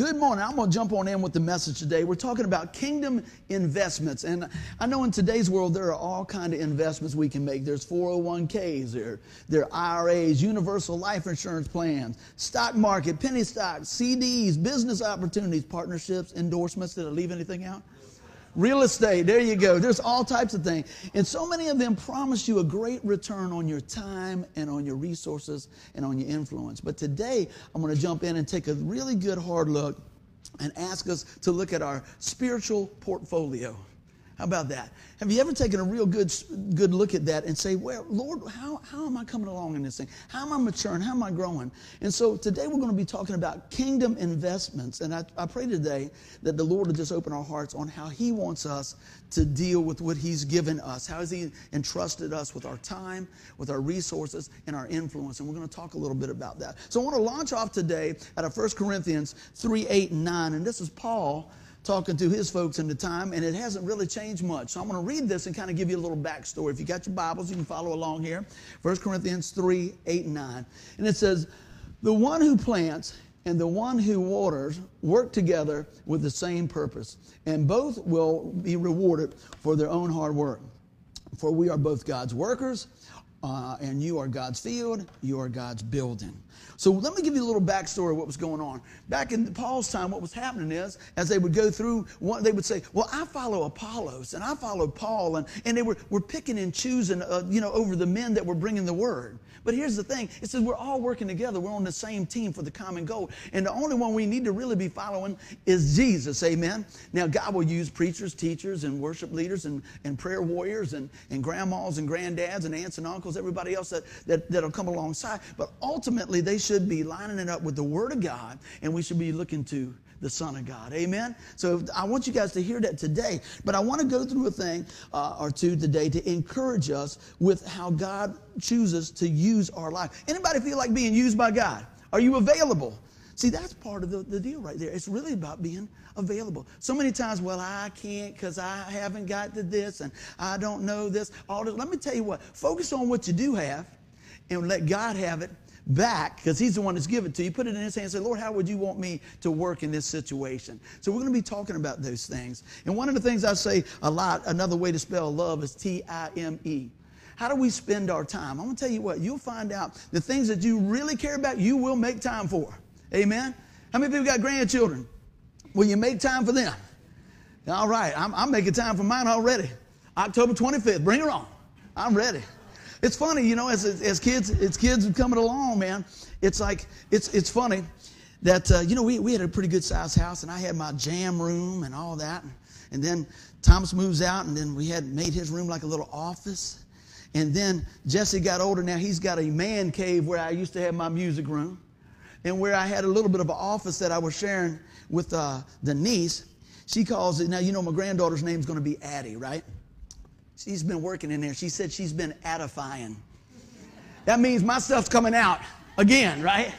Good morning. I'm going to jump on in with the message today. We're talking about kingdom investments. And I know in today's world there are all kind of investments we can make. There's 401ks, there, there are IRAs, universal life insurance plans, stock market, penny stocks, CDs, business opportunities, partnerships, endorsements. Did I leave anything out? Real estate, there you go. There's all types of things. And so many of them promise you a great return on your time and on your resources and on your influence. But today, I'm going to jump in and take a really good hard look and ask us to look at our spiritual portfolio. How about that? Have you ever taken a real good, good look at that and say, well, Lord, how, how am I coming along in this thing? How am I maturing? How am I growing? And so today we're going to be talking about kingdom investments. And I, I pray today that the Lord will just open our hearts on how He wants us to deal with what He's given us. How has He entrusted us with our time, with our resources, and our influence? And we're going to talk a little bit about that. So I want to launch off today out of 1 Corinthians 3 8 and 9. And this is Paul talking to his folks in the time, and it hasn't really changed much. So I'm going to read this and kind of give you a little backstory. If you got your Bibles, you can follow along here. 1 Corinthians 3 8 and 9. And it says, The one who plants and the one who waters work together with the same purpose, and both will be rewarded for their own hard work. For we are both God's workers, uh, and you are God's field, you are God's building. So let me give you a little backstory of what was going on. Back in Paul's time, what was happening is, as they would go through, they would say, well, I follow Apollos, and I follow Paul, and, and they were, were picking and choosing, uh, you know, over the men that were bringing the word. But here's the thing. It says we're all working together. We're on the same team for the common goal. And the only one we need to really be following is Jesus. Amen. Now, God will use preachers, teachers, and worship leaders, and, and prayer warriors, and, and grandmas and granddads, and aunts and uncles, everybody else that, that, that'll come alongside. But ultimately, they should be lining it up with the Word of God, and we should be looking to the Son of God. Amen? So I want you guys to hear that today. But I want to go through a thing uh, or two today to encourage us with how God chooses to use our life. Anybody feel like being used by God? Are you available? See, that's part of the, the deal right there. It's really about being available. So many times, well, I can't because I haven't got to this and I don't know this. All this. Let me tell you what, focus on what you do have and let God have it back because he's the one that's given to you. Put it in his hand and say, Lord, how would you want me to work in this situation? So we're going to be talking about those things. And one of the things I say a lot, another way to spell love is T I M E. How do we spend our time? I'm going to tell you what, you'll find out the things that you really care about, you will make time for. Amen? How many people got grandchildren? Will you make time for them? All right, I'm, I'm making time for mine already. October 25th, bring her on. I'm ready. It's funny, you know, as, as kids, as kids coming along, man, it's like, it's, it's funny that, uh, you know, we, we had a pretty good sized house and I had my jam room and all that. And, and then Thomas moves out and then we had made his room like a little office. And then Jesse got older. Now he's got a man cave where I used to have my music room and where I had a little bit of an office that I was sharing with uh, the niece. She calls it, now you know my granddaughter's name's going to be Addie, right? She's been working in there. She said she's been edifying. That means my stuff's coming out again, right?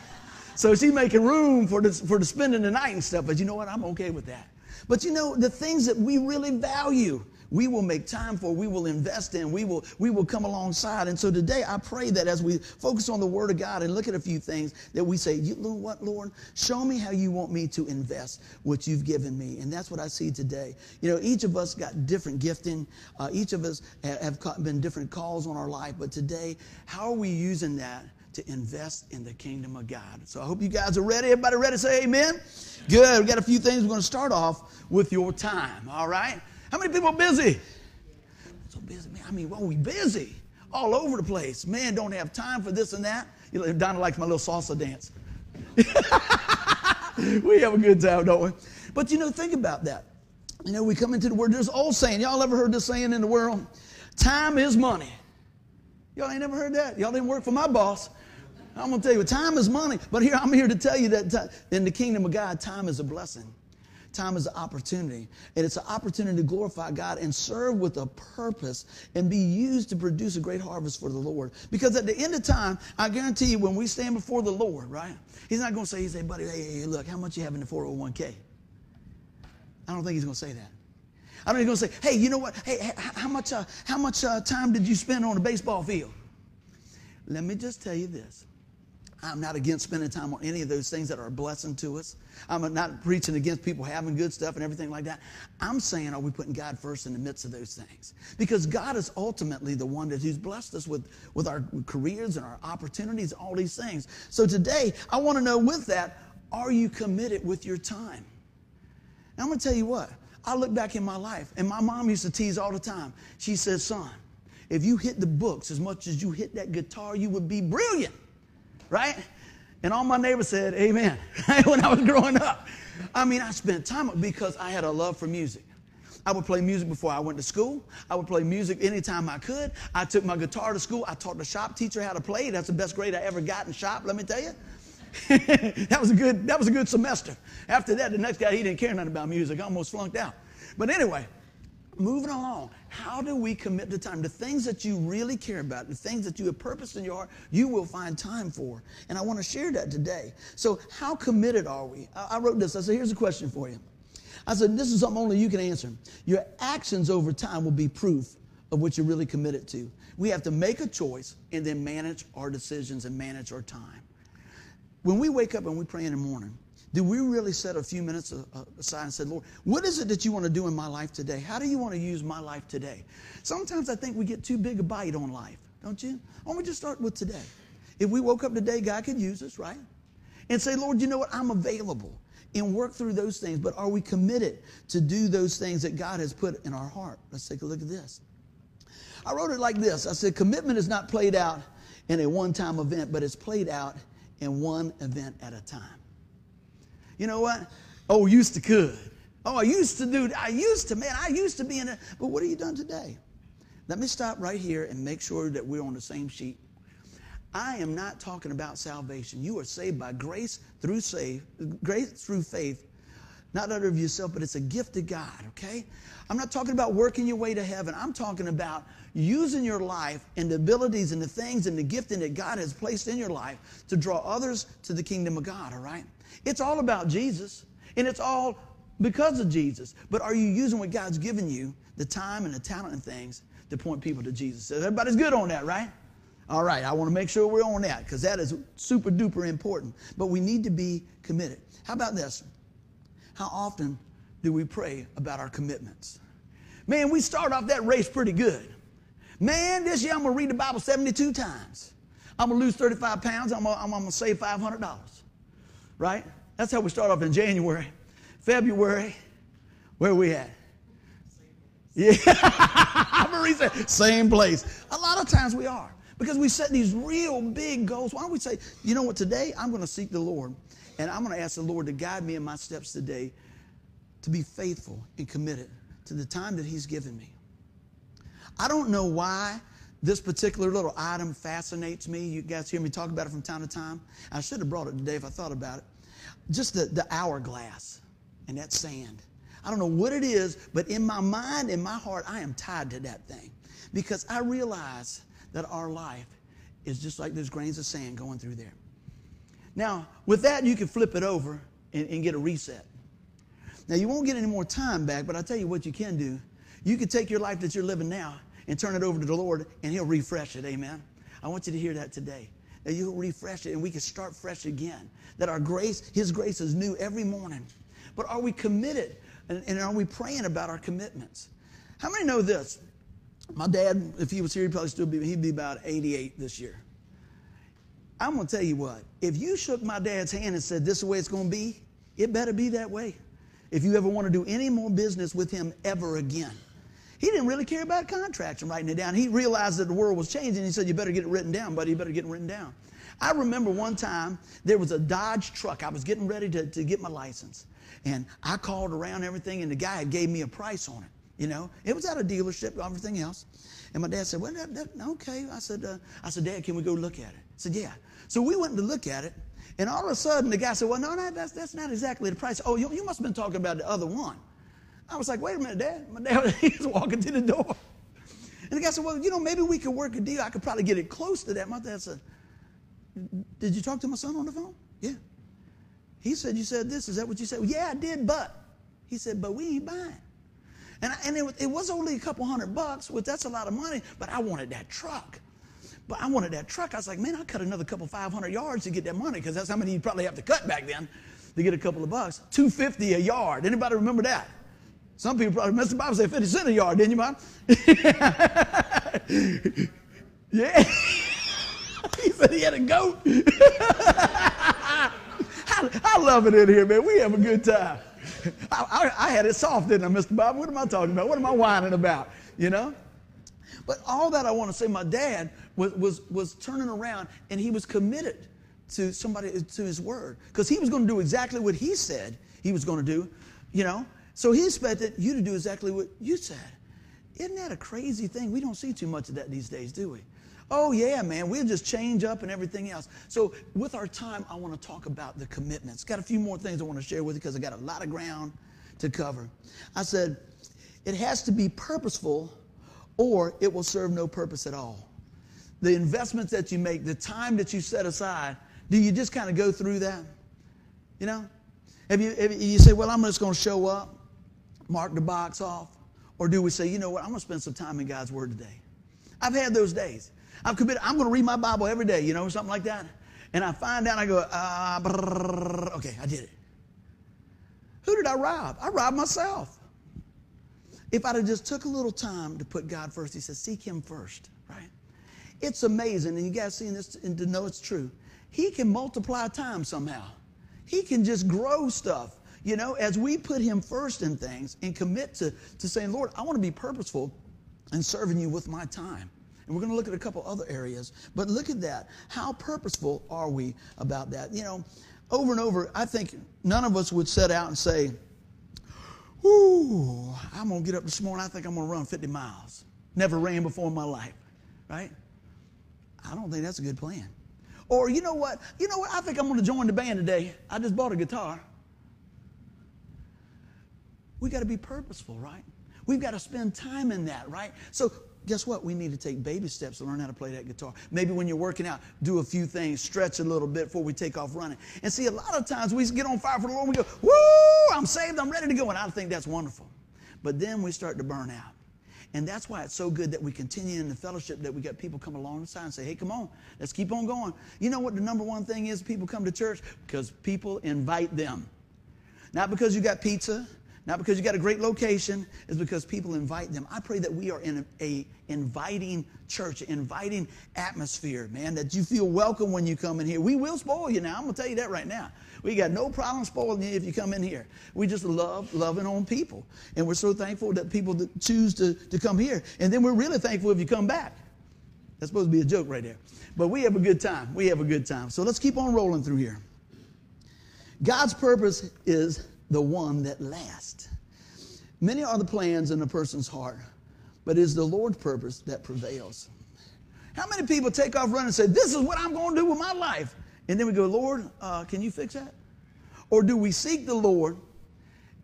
So she's making room for the, for the spending the night and stuff. But you know what? I'm okay with that. But you know, the things that we really value, we will make time for, we will invest in, we will, we will come alongside. And so today I pray that as we focus on the Word of God and look at a few things, that we say, you know what, Lord, show me how you want me to invest what you've given me. And that's what I see today. You know, each of us got different gifting, uh, each of us have been different calls on our life, but today, how are we using that? to invest in the kingdom of God. So I hope you guys are ready. Everybody ready to say amen? Good. We got a few things. We're going to start off with your time, all right? How many people are busy? So busy, man. I mean, well, we busy all over the place. Man, don't have time for this and that. You know, Donna likes my little salsa dance. we have a good time, don't we? But you know, think about that. You know, we come into the word. There's old saying. Y'all ever heard this saying in the world? Time is money. Y'all ain't never heard that. Y'all didn't work for my boss. I'm gonna tell you, time is money. But here, I'm here to tell you that in the kingdom of God, time is a blessing. Time is an opportunity. And it's an opportunity to glorify God and serve with a purpose and be used to produce a great harvest for the Lord. Because at the end of time, I guarantee you, when we stand before the Lord, right? He's not going to say, he say, buddy, hey, hey, look, how much you have in the 401k? I don't think he's going to say that. I don't think he's going to say, hey, you know what? Hey, how much, uh, how much uh, time did you spend on the baseball field? Let me just tell you this. I'm not against spending time on any of those things that are a blessing to us. I'm not preaching against people having good stuff and everything like that. I'm saying, are we putting God first in the midst of those things? Because God is ultimately the one that who's blessed us with, with our careers and our opportunities, all these things. So today, I want to know with that, are you committed with your time? And I'm going to tell you what, I look back in my life, and my mom used to tease all the time. She says, son, if you hit the books as much as you hit that guitar, you would be brilliant right? And all my neighbors said, Amen, when I was growing up. I mean, I spent time because I had a love for music. I would play music before I went to school. I would play music anytime I could. I took my guitar to school. I taught the shop teacher how to play. That's the best grade I ever got in shop, let me tell you. that was a good that was a good semester. After that, the next guy he didn't care nothing about music. I almost flunked out. But anyway, moving along, how do we commit the time? The things that you really care about, the things that you have purpose in your heart, you will find time for. And I want to share that today. So, how committed are we? I wrote this. I said, here's a question for you. I said, this is something only you can answer. Your actions over time will be proof of what you're really committed to. We have to make a choice and then manage our decisions and manage our time. When we wake up and we pray in the morning, do we really set a few minutes aside and say, Lord, what is it that you want to do in my life today? How do you want to use my life today? Sometimes I think we get too big a bite on life, don't you? Why don't we just start with today? If we woke up today, God could use us, right? And say, Lord, you know what? I'm available and work through those things, but are we committed to do those things that God has put in our heart? Let's take a look at this. I wrote it like this I said, commitment is not played out in a one time event, but it's played out in one event at a time. You know what? Oh, used to could. Oh, I used to do, I used to, man, I used to be in it. But what have you done today? Let me stop right here and make sure that we're on the same sheet. I am not talking about salvation. You are saved by grace through save, grace through faith, not out of yourself, but it's a gift of God, okay? I'm not talking about working your way to heaven. I'm talking about using your life and the abilities and the things and the gifting that God has placed in your life to draw others to the kingdom of God, all right? It's all about Jesus, and it's all because of Jesus. But are you using what God's given you, the time and the talent and things, to point people to Jesus? Everybody's good on that, right? All right, I want to make sure we're on that because that is super duper important. But we need to be committed. How about this? How often do we pray about our commitments? Man, we start off that race pretty good. Man, this year I'm going to read the Bible 72 times. I'm going to lose 35 pounds. I'm going to save $500 right? That's how we start off in January. February, where are we at? Yeah, Marie said, same place. A lot of times we are because we set these real big goals. Why don't we say, you know what, today I'm going to seek the Lord and I'm going to ask the Lord to guide me in my steps today to be faithful and committed to the time that He's given me. I don't know why this particular little item fascinates me. You guys hear me talk about it from time to time. I should have brought it today if I thought about it. Just the, the hourglass and that sand. I don't know what it is, but in my mind, in my heart, I am tied to that thing because I realize that our life is just like those grains of sand going through there. Now, with that, you can flip it over and, and get a reset. Now, you won't get any more time back, but I'll tell you what you can do. You can take your life that you're living now and turn it over to the Lord, and He'll refresh it. Amen. I want you to hear that today. That you'll refresh it and we can start fresh again. That our grace, His grace is new every morning. But are we committed? And, and are we praying about our commitments? How many know this? My dad, if he was here, he'd probably still be, he'd be about 88 this year. I'm going to tell you what, if you shook my dad's hand and said, This is the way it's going to be, it better be that way. If you ever want to do any more business with him ever again. He didn't really care about contracts and writing it down. He realized that the world was changing. He said, You better get it written down, buddy. You better get it written down. I remember one time there was a Dodge truck. I was getting ready to, to get my license. And I called around everything, and the guy gave me a price on it. You know, it was at a dealership, everything else. And my dad said, Well, that, that, okay. I said, uh, I said, Dad, can we go look at it? I said, Yeah. So we went to look at it. And all of a sudden, the guy said, Well, no, no that's, that's not exactly the price. Oh, you, you must have been talking about the other one. I was like, wait a minute, Dad. My dad he's walking to the door. And the guy said, well, you know, maybe we could work a deal. I could probably get it close to that. My dad said, did you talk to my son on the phone? Yeah. He said, you said this. Is that what you said? Well, yeah, I did, but. He said, but we ain't buying. And, I, and it, it was only a couple hundred bucks, which that's a lot of money, but I wanted that truck. But I wanted that truck. I was like, man, I'll cut another couple 500 yards to get that money because that's how many you probably have to cut back then to get a couple of bucks. 250 a yard. Anybody remember that? Some people probably the Bible say 50 cent a yard, didn't you, Mom? yeah. he said he had a goat. I, I, love it in here, man. We have a good time. I, I, I had it soft, didn't I, Mr. Bob? What am I talking about? What am I whining about? You know? But all that I want to say, my dad was, was, was turning around and he was committed to somebody, to his word. Because he was going to do exactly what he said he was going to do, you know? So he expected you to do exactly what you said. Isn't that a crazy thing? We don't see too much of that these days, do we? Oh, yeah, man, we'll just change up and everything else. So, with our time, I want to talk about the commitments. Got a few more things I want to share with you because I got a lot of ground to cover. I said, it has to be purposeful or it will serve no purpose at all. The investments that you make, the time that you set aside, do you just kind of go through that? You know? Have you, have you say, well, I'm just going to show up, mark the box off? Or do we say, you know what, I'm going to spend some time in God's Word today? I've had those days. I've committed. I'm going to read my Bible every day, you know, something like that. And I find out, I go, uh, brrr, okay, I did it. Who did I rob? I robbed myself. If I'd have just took a little time to put God first, he says, seek him first, right? It's amazing, and you guys seen this and to know it's true. He can multiply time somehow. He can just grow stuff. You know, as we put him first in things and commit to, to saying, Lord, I want to be purposeful in serving you with my time. And we're going to look at a couple other areas. But look at that. How purposeful are we about that? You know, over and over, I think none of us would set out and say, Whoo, I'm going to get up this morning. I think I'm going to run 50 miles. Never ran before in my life, right? I don't think that's a good plan. Or you know what? You know what? I think I'm going to join the band today. I just bought a guitar. We got to be purposeful, right? We've got to spend time in that, right? So guess what? We need to take baby steps to learn how to play that guitar. Maybe when you're working out, do a few things, stretch a little bit before we take off running. And see, a lot of times we get on fire for the Lord we go, Woo, I'm saved, I'm ready to go. And I think that's wonderful. But then we start to burn out. And that's why it's so good that we continue in the fellowship, that we got people come alongside and say, hey, come on, let's keep on going. You know what the number one thing is people come to church? Because people invite them. Not because you got pizza, not because you got a great location, it's because people invite them. I pray that we are in a, a, inviting church, inviting atmosphere, man, that you feel welcome when you come in here. We will spoil you now. I'm gonna tell you that right now. We got no problem spoiling you if you come in here. We just love loving on people. And we're so thankful that people choose to, to come here. And then we're really thankful if you come back. That's supposed to be a joke right there. But we have a good time. We have a good time. So let's keep on rolling through here. God's purpose is the one that lasts. Many are the plans in a person's heart, but it is the Lord's purpose that prevails. How many people take off running and say, This is what I'm going to do with my life? And then we go, Lord, uh, can you fix that? Or do we seek the Lord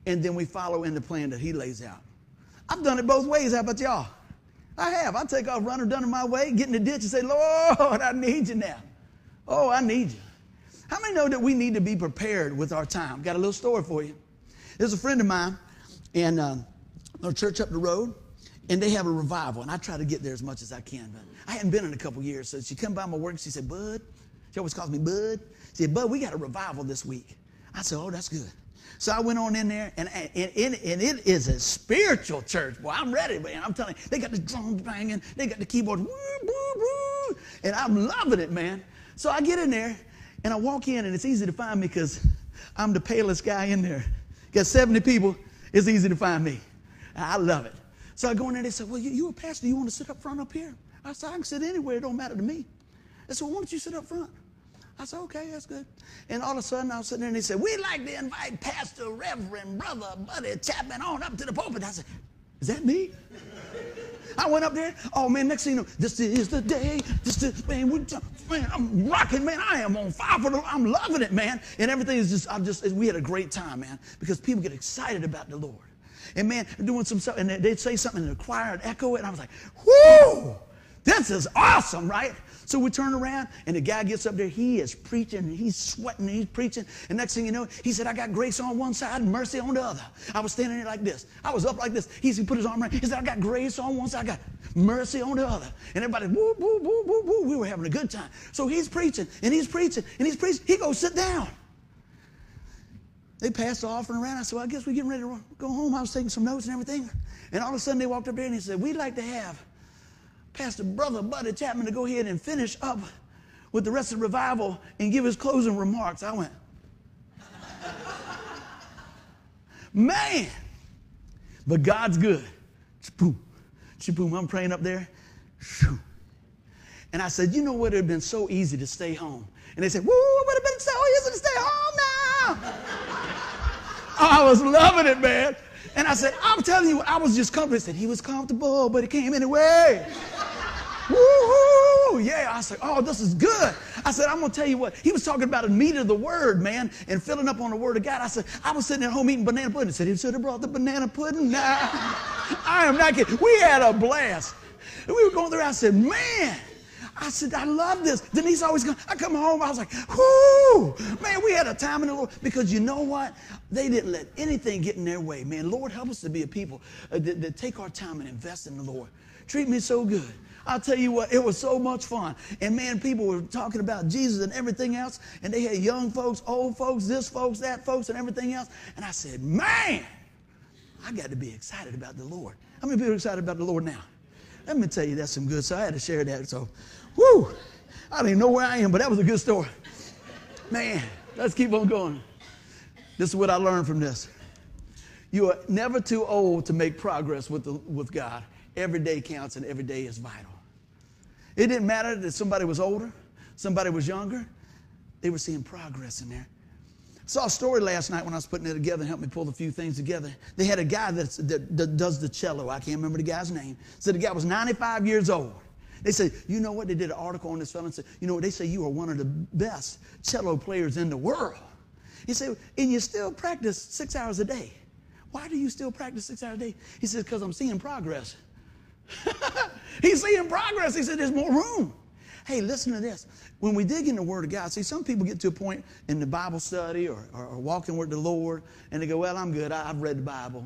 and then we follow in the plan that He lays out? I've done it both ways. How about y'all? I have. I take off running, done it my way, get in the ditch and say, Lord, I need you now. Oh, I need you. How many know that we need to be prepared with our time? Got a little story for you. There's a friend of mine in uh, a church up the road, and they have a revival, and I try to get there as much as I can. But I hadn't been in a couple years, so she come by my work she said, Bud, she always calls me Bud. She said, Bud, we got a revival this week. I said, Oh, that's good. So I went on in there, and, and, and, and, it is a spiritual church. Boy, I'm ready, man. I'm telling you, they got the drums banging, they got the keyboard, woo, woo, woo, and I'm loving it, man. So I get in there, and I walk in, and it's easy to find me because I'm the palest guy in there. Got 70 people, it's easy to find me. I love it. So I go in there, and they said, Well, you, you a pastor, you want to sit up front up here? I said, I can sit anywhere, it don't matter to me. They said, well, why don't you sit up front? I said, okay, that's good. And all of a sudden, I was sitting there and they said, we'd like to invite Pastor, Reverend, Brother, Buddy Chapman on up to the pulpit. I said, is that me? I went up there. Oh man, next thing you know, this is the day. This is man, we, man, I'm rocking, man. I am on fire for the. I'm loving it, man. And everything is just. I'm just. We had a great time, man, because people get excited about the Lord. And man, doing some stuff, and they'd say something in the choir and echo it, and I was like, whoo! This is awesome, right? So we turn around, and the guy gets up there. He is preaching, and he's sweating, and he's preaching. And next thing you know, he said, I got grace on one side and mercy on the other. I was standing there like this. I was up like this. He said, put his arm around. He said, I got grace on one side, I got mercy on the other. And everybody, woo, woo, woo, woo, woo. We were having a good time. So he's preaching, and he's preaching, and he's preaching. He goes, sit down. They passed the offering around. I said, well, I guess we're getting ready to go home. I was taking some notes and everything. And all of a sudden, they walked up there and he said, We'd like to have Pastor Brother Buddy Chapman to go ahead and finish up with the rest of the revival and give his closing remarks. I went, Man, but God's good. Boom, boom. I'm praying up there. And I said, You know what? It would have been so easy to stay home. And they said, Woo, it would have been so easy to stay home now. I was loving it, man. And I said, I'm telling you, I was just comfortable. He said, he was comfortable, but he came anyway. Woo-hoo! Yeah, I said, oh, this is good. I said, I'm going to tell you what. He was talking about the meat of the word, man, and filling up on the word of God. I said, I was sitting at home eating banana pudding. He said, he should have brought the banana pudding. Nah, I am not kidding. We had a blast. And we were going through, I said, man, I said, I love this. Denise always goes, I come home, I was like, whoo, man, we had a time in the Lord. Because you know what? They didn't let anything get in their way. Man, Lord, help us to be a people uh, that, that take our time and invest in the Lord. Treat me so good. I'll tell you what, it was so much fun. And man, people were talking about Jesus and everything else. And they had young folks, old folks, this folks, that folks, and everything else. And I said, man, I got to be excited about the Lord. How many people are excited about the Lord now? Let me tell you, that's some good. So I had to share that. So Woo! I don't even know where I am, but that was a good story. Man, let's keep on going. This is what I learned from this. You are never too old to make progress with, the, with God. Every day counts and every day is vital. It didn't matter that somebody was older, somebody was younger, they were seeing progress in there. I Saw a story last night when I was putting it together and helped me pull a few things together. They had a guy that, that does the cello. I can't remember the guy's name. Said the guy was 95 years old. They said, you know what? They did an article on this fellow and said, you know what? They say you are one of the best cello players in the world. He said, and you still practice six hours a day. Why do you still practice six hours a day? He says, because I'm seeing progress. He's seeing progress. He said, there's more room. Hey, listen to this. When we dig in the Word of God, see, some people get to a point in the Bible study or, or, or walking with the Lord, and they go, Well, I'm good. I, I've read the Bible.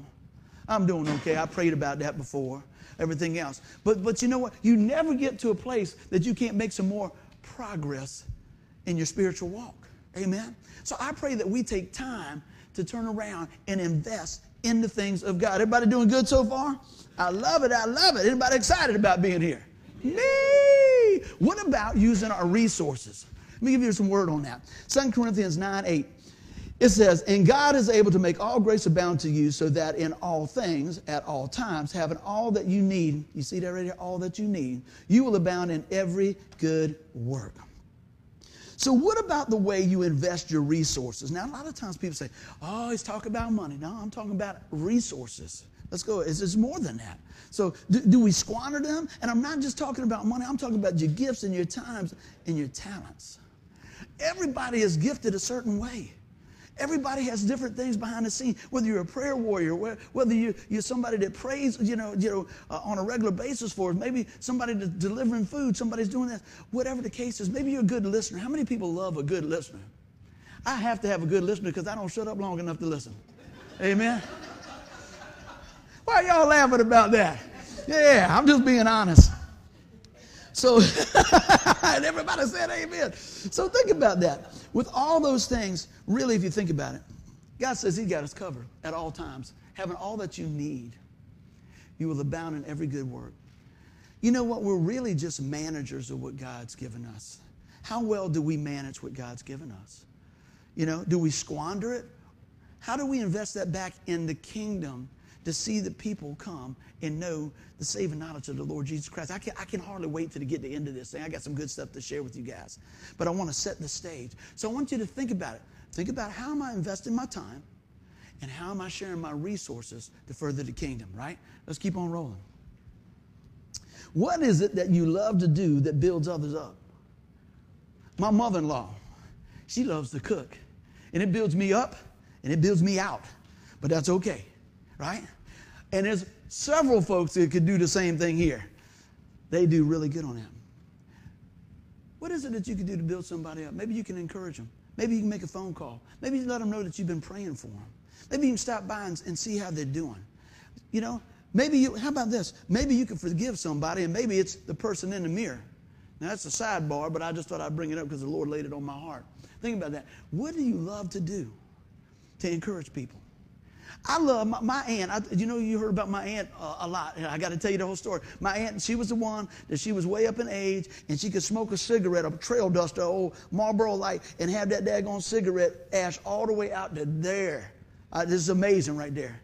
I'm doing okay. I prayed about that before everything else. But, but you know what? You never get to a place that you can't make some more progress in your spiritual walk. Amen? So I pray that we take time to turn around and invest in the things of God. Everybody doing good so far? I love it. I love it. Anybody excited about being here? Me. What about using our resources? Let me give you some word on that. 2 Corinthians 9 8. It says, And God is able to make all grace abound to you, so that in all things, at all times, having all that you need, you see that right here, all that you need, you will abound in every good work. So, what about the way you invest your resources? Now, a lot of times people say, Oh, he's talking about money. No, I'm talking about resources. Let's go. It's, it's more than that. So, do, do we squander them? And I'm not just talking about money, I'm talking about your gifts and your times and your talents. Everybody is gifted a certain way. Everybody has different things behind the scene. Whether you're a prayer warrior, whether you, you're somebody that prays, you know, you know, uh, on a regular basis for us. Maybe somebody that's delivering food. Somebody's doing that. Whatever the case is, maybe you're a good listener. How many people love a good listener? I have to have a good listener because I don't shut up long enough to listen. Amen. Why are y'all laughing about that? Yeah, I'm just being honest. So, and everybody said amen. So think about that. With all those things, really, if you think about it, God says He got us covered at all times, having all that you need. You will abound in every good work. You know what? We're really just managers of what God's given us. How well do we manage what God's given us? You know, do we squander it? How do we invest that back in the kingdom to see the people come and know the saving knowledge of the Lord Jesus Christ. I can, I can hardly wait to get to the end of this thing. I got some good stuff to share with you guys. But I want to set the stage. So I want you to think about it. Think about how am I investing my time and how am I sharing my resources to further the kingdom, right? Let's keep on rolling. What is it that you love to do that builds others up? My mother in law, she loves to cook. And it builds me up and it builds me out. But that's okay right? And there's several folks that could do the same thing here. They do really good on that. What is it that you can do to build somebody up? Maybe you can encourage them. Maybe you can make a phone call. Maybe you let them know that you've been praying for them. Maybe you can stop by and, and see how they're doing. You know, maybe you, how about this? Maybe you can forgive somebody and maybe it's the person in the mirror. Now, that's a sidebar, but I just thought I'd bring it up because the Lord laid it on my heart. Think about that. What do you love to do to encourage people? I love my, my aunt. I, you know, you heard about my aunt uh, a lot. I got to tell you the whole story. My aunt, she was the one that she was way up in age, and she could smoke a cigarette, a trail duster, old Marlboro Light, and have that daggone cigarette ash all the way out to there. Uh, this is amazing right there.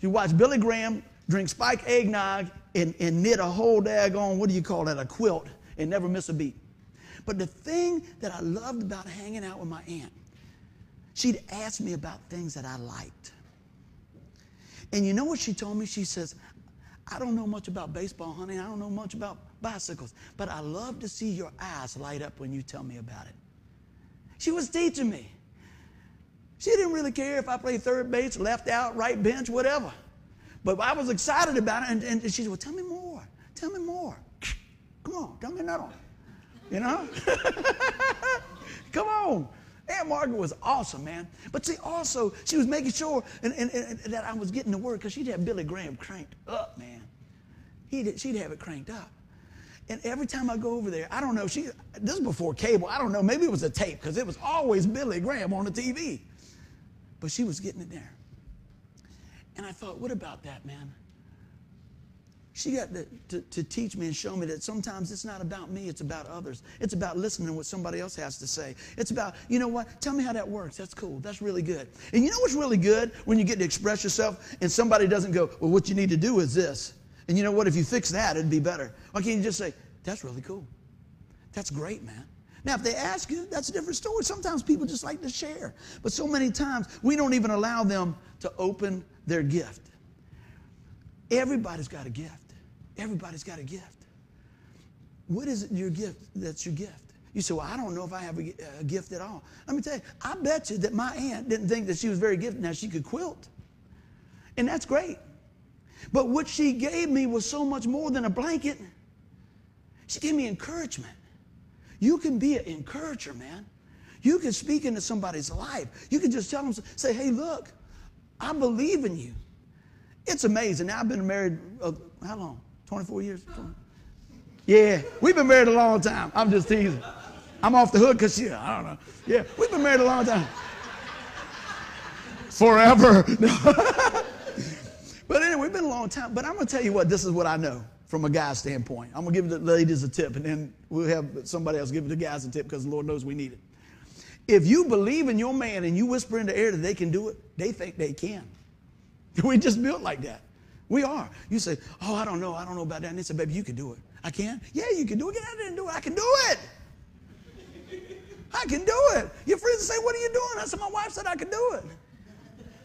You watch Billy Graham drink spike eggnog and, and knit a whole daggone, what do you call that, a quilt, and never miss a beat. But the thing that I loved about hanging out with my aunt, she'd ask me about things that I liked. And you know what she told me? She says, I don't know much about baseball, honey. I don't know much about bicycles, but I love to see your eyes light up when you tell me about it. She was teaching me. She didn't really care if I played third base, left out, right bench, whatever. But I was excited about it, and, and she said, Well, tell me more. Tell me more. Come on, tell me another one. You know? Come on. Aunt Margaret was awesome, man. But see, also, she was making sure and, and, and that I was getting the word because she'd have Billy Graham cranked up, man. He'd, she'd have it cranked up. And every time I go over there, I don't know, she, this is before cable, I don't know, maybe it was a tape because it was always Billy Graham on the TV. But she was getting it there. And I thought, what about that, man? She got to, to, to, teach me and show me that sometimes it's not about me, it's about others. It's about listening to what somebody else has to say. It's about, you know what, tell me how that works. That's cool. That's really good. And you know what's really good? When you get to express yourself and somebody doesn't go, well, what you need to do is this. And you know what, if you fix that, it'd be better. Why can't you just say, that's really cool? That's great, man. Now, if they ask you, that's a different story. Sometimes people just like to share. But so many times, we don't even allow them to open their gift. Everybody's got a gift. Everybody's got a gift. What is it your gift that's your gift? You say, Well, I don't know if I have a, a, gift at all. Let me tell you, I bet you that my aunt didn't think that she was very gifted. Now, she could quilt, and that's great. But what she gave me was so much more than a blanket. She gave me encouragement. You can be an encourager, man. You can speak into somebody's life. You can just tell them, say, Hey, look, I believe in you. It's amazing. Now, I've been married, uh, how long? 24 years? Yeah, we've been married a long time. I'm just teasing. I'm off the hook because, yeah, I don't know. Yeah, we've been married a long time. Forever. but anyway, we've been a long time. But I'm going to tell you what, this is what I know from a guy's standpoint. I'm going to give the ladies a tip, and then we'll have somebody else give the guys a tip because the Lord knows we need it. If you believe in your man and you whisper in the air that they can do it, they think they can. We just built like that. We are. You say, Oh, I don't know. I don't know about that. And they say, Baby, you can do it. I can? Yeah, you can do it. Get out there and do it. I can do it. I can do it. Your friends say, What are you doing? I said, My wife said I can do it.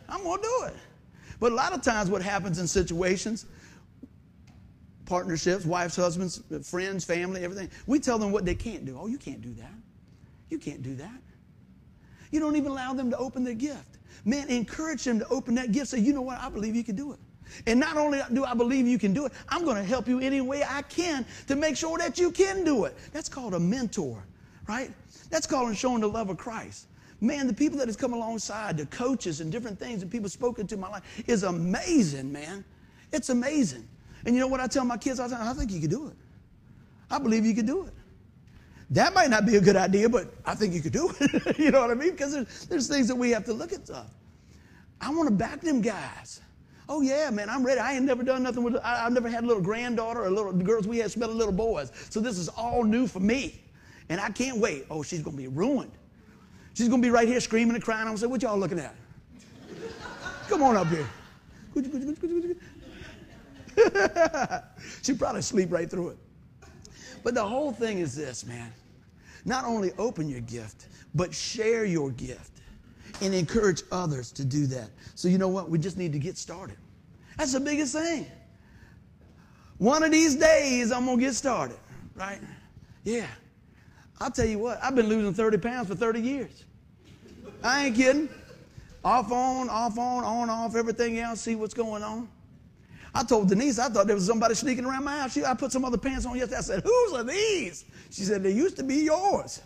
I'm going to do it. But a lot of times, what happens in situations, partnerships, wives, husbands, friends, family, everything, we tell them what they can't do. Oh, you can't do that. You can't do that. You don't even allow them to open their gift. Man, encourage them to open that gift. Say, you know what? I believe you can do it. And not only do I believe you can do it, I'm going to help you any way I can to make sure that you can do it. That's called a mentor, right? That's called showing the love of Christ. Man, the people that has come alongside, the coaches and different things that people spoken to my life is amazing, man. It's amazing. And you know what I tell my kids the time? I think you can do it. I believe you can do it. That might not be a good idea, but I think you could do it. you know what I mean? Because there's, there's things that we have to look at stuff. I want to back them guys. Oh yeah, man, I'm ready. I ain't never done nothing with. I, have never had a little granddaughter or little girls. We had smelling little boys, so this is all new for me, and I can't wait. Oh, she's gonna be ruined. She's gonna be right here screaming and crying. I'm gonna say, "What y'all looking at? Come on up here." She'd probably sleep right through it. But the whole thing is this, man. Not only open your gift, but share your gift and encourage others to do that. So, you know what? We just need to get started. That's the biggest thing. One of these days, I'm going to get started, right? Yeah. I'll tell you what, I've been losing 30 pounds for 30 years. I ain't kidding. Off on, off on, on, off, everything else, see what's going on. I told Denise, I thought there was somebody sneaking around my house. She, I put some other pants on yesterday. I said, Whose are these? She said, They used to be yours.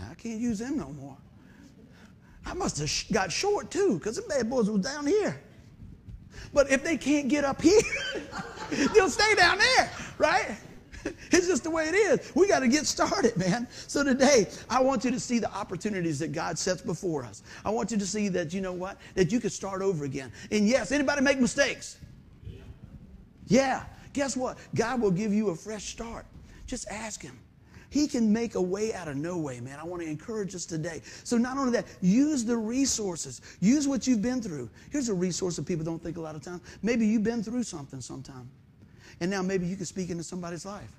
I can't use them no more. I must have got short too, because the bad boys was down here. But if they can't get up here, they'll stay down there, right? It's just the way it is. We got to get started, man. So today, I want you to see the opportunities that God sets before us. I want you to see that you know what? That you can start over again. And yes, anybody make mistakes? Yeah. Guess what? God will give you a fresh start. Just ask him. He can make a way out of no way, man. I want to encourage us today. So, not only that, use the resources. Use what you've been through. Here's a resource that people don't think a lot of times. Maybe you've been through something sometime. And now maybe you can speak into somebody's life.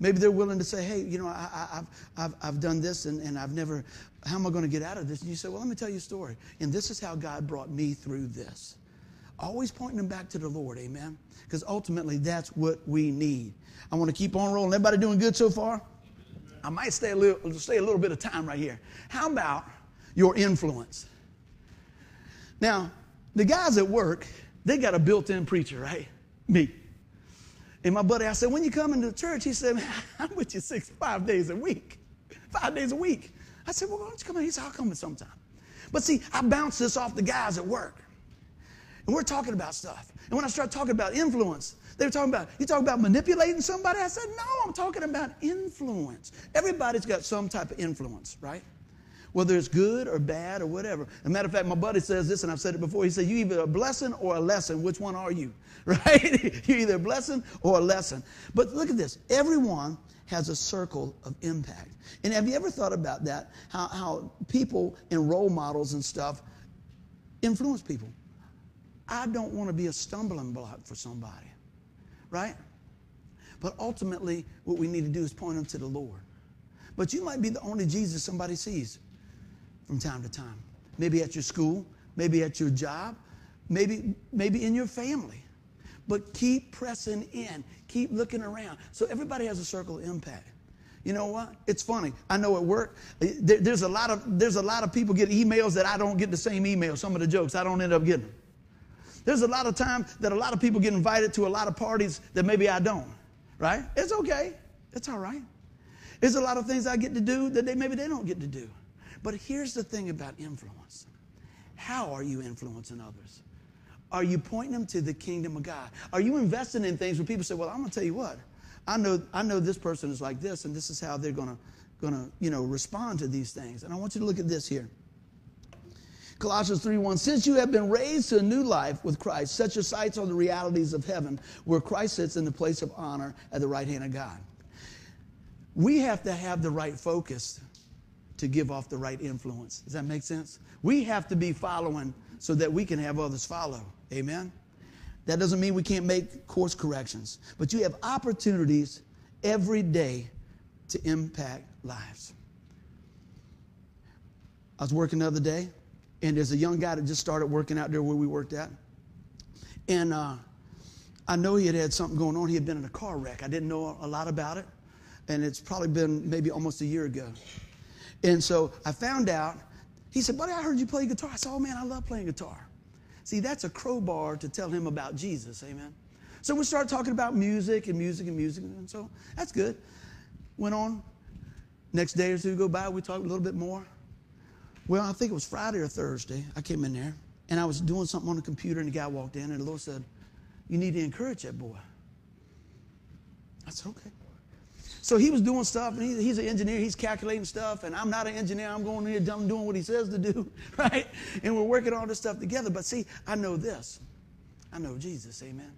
Maybe they're willing to say, hey, you know, I, have I've, I've done this and, and I've never, how am I going to get out of this? And you say, well, let me tell you a story. And this is how God brought me through this. Always pointing them back to the Lord, amen? Because ultimately that's what we need. I want to keep on rolling. Everybody doing good so far? I might stay a little, stay a little bit of time right here. How about your influence? Now, the guys at work, they got a built in preacher, right? Me. And my buddy, I said, when you come into the church, he said, I'm with you six, five days a week. Five days a week. I said, well, why don't you come in? He said, I'll come in sometime. But see, I bounce this off the guys at work. And we're talking about stuff. And when I start talking about influence, they were talking about, you talking about manipulating somebody? I said, no, I'm talking about influence. Everybody's got some type of influence, right? Whether it's good or bad or whatever. As a matter of fact, my buddy says this, and I've said it before. He said, You either a blessing or a lesson. Which one are you? Right? You're either a blessing or a lesson. But look at this. Everyone has a circle of impact. And have you ever thought about that? How, how people and role models and stuff influence people. I don't want to be a stumbling block for somebody right? But ultimately, what we need to do is point them to the Lord. But you might be the only Jesus somebody sees from time to time. Maybe at your school, maybe at your job, maybe, maybe in your family. But keep pressing in, keep looking around. So everybody has a circle of impact. You know what? It's funny. I know at work, there's a lot of there's a lot of people get emails that I don't get the same email. Some of the jokes I don't end up getting. There's a lot of time that a lot of people get invited to a lot of parties that maybe I don't, right? It's okay. It's all right. There's a lot of things I get to do that they, maybe they don't get to do. But here's the thing about influence. How are you influencing others? Are you pointing them to the kingdom of God? Are you investing in things where people say, well, I'm going to tell you what, I know, I know this person is like this, and this is how they're going to, going to, you know, respond to these things. And I want you to look at this here. Colossians 3:1 Since you have been raised to a new life with Christ, set your sights on the realities of heaven, where Christ sits in the place of honor at the right hand of God. We have to have the right focus to give off the right influence. Does that make sense? We have to be following so that we can have others follow. Amen. That doesn't mean we can't make course corrections, but you have opportunities every day to impact lives. I was working the other day and there's a young guy that just started working out there where we worked at. And uh, I know he had had something going on. He had been in a car wreck. I didn't know a lot about it. And it's probably been maybe almost a year ago. And so I found out. He said, Buddy, I heard you play guitar. I said, Oh, man, I love playing guitar. See, that's a crowbar to tell him about Jesus. Amen. So we started talking about music and music and music. And so that's good. Went on. Next day or two go by, we talked a little bit more. Well, I think it was Friday or Thursday. I came in there and I was doing something on the computer, and the guy walked in, and the Lord said, You need to encourage that boy. I said, Okay. So he was doing stuff, and he, he's an engineer. He's calculating stuff, and I'm not an engineer. I'm going in here dumb doing what he says to do, right? And we're working all this stuff together. But see, I know this. I know Jesus, amen.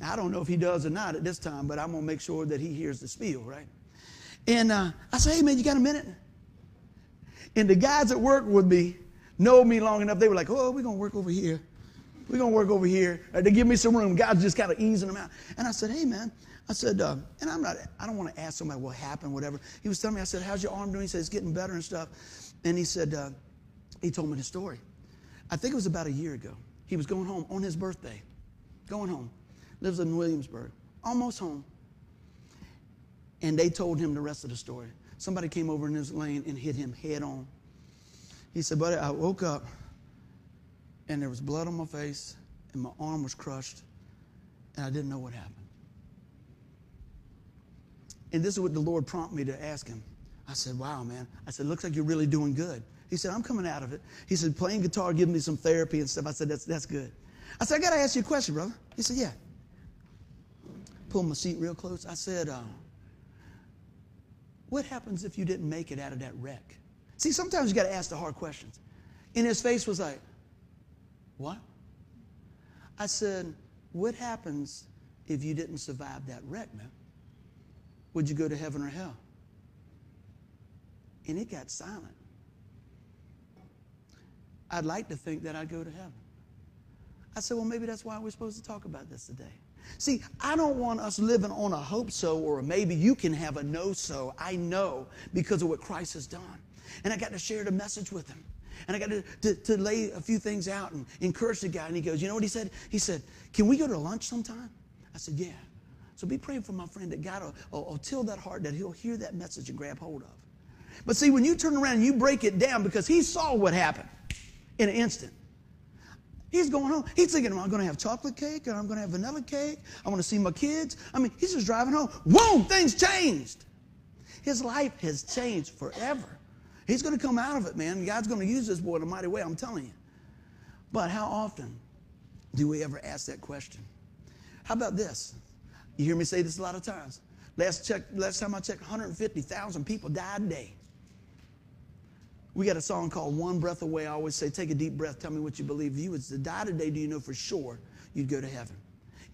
I don't know if he does or not at this time, but I'm going to make sure that he hears the spiel, right? And uh, I say, hey, man, you got a minute? And the guys that work with me know me long enough. They were like, oh, we're going to work over here. We're going to work over here. They give me some room. God's just kind of easing them out. And I said, hey, man. I said, uh, and I'm not, I don't want to ask somebody what happened, whatever. He was telling me, I said, how's your arm doing? He said, it's getting better and stuff. And he said, uh, he told me the story. I think it was about a year ago. He was going home on his birthday, going home. Lives in Williamsburg, almost home. And they told him the rest of the story. Somebody came over in his lane and hit him head on. He said, Buddy, I woke up and there was blood on my face and my arm was crushed, and I didn't know what happened. And this is what the Lord prompted me to ask him. I said, Wow, man. I said, Looks like you're really doing good. He said, I'm coming out of it. He said, Playing guitar, giving me some therapy and stuff. I said, That's, that's good. I said, I got to ask you a question, brother. He said, Yeah. Pull my seat real close. I said, uh, What happens if you didn't make it out of that wreck? See, sometimes you got to ask the hard questions. And his face was like, What? I said, What happens if you didn't survive that wreck, man? Would you go to heaven or hell? And it got silent. I'd like to think that I'd go to heaven. I said, well, maybe that's why we're supposed to talk about this today. See, I don't want us living on a hope so or maybe you can have a know so. I know because of what Christ has done. And I got to share the message with him. And I got to, to, to, lay a few things out and encourage the guy. And he goes, You know what he said? He said, Can we go to lunch sometime? I said, Yeah. So be praying for my friend that God will, will, will till that heart that he'll hear that message and grab hold of. But see, when you turn around and you break it down because he saw what happened in an instant. He's going home. He's thinking, I'm going to have chocolate cake or I'm going to have vanilla cake? I want to see my kids. I mean, he's just driving home. Whoa, things changed. His life has changed forever. He's going to come out of it, man. God's going to use this boy in a mighty way, I'm telling you. But how often do we ever ask that question? How about this? You hear me say this a lot of times. Last, check, last time I checked, 150,000 people died a day. We got a song called One Breath Away. I always say, take a deep breath, tell me what you believe. If you was to die today, do you know for sure you'd go to heaven?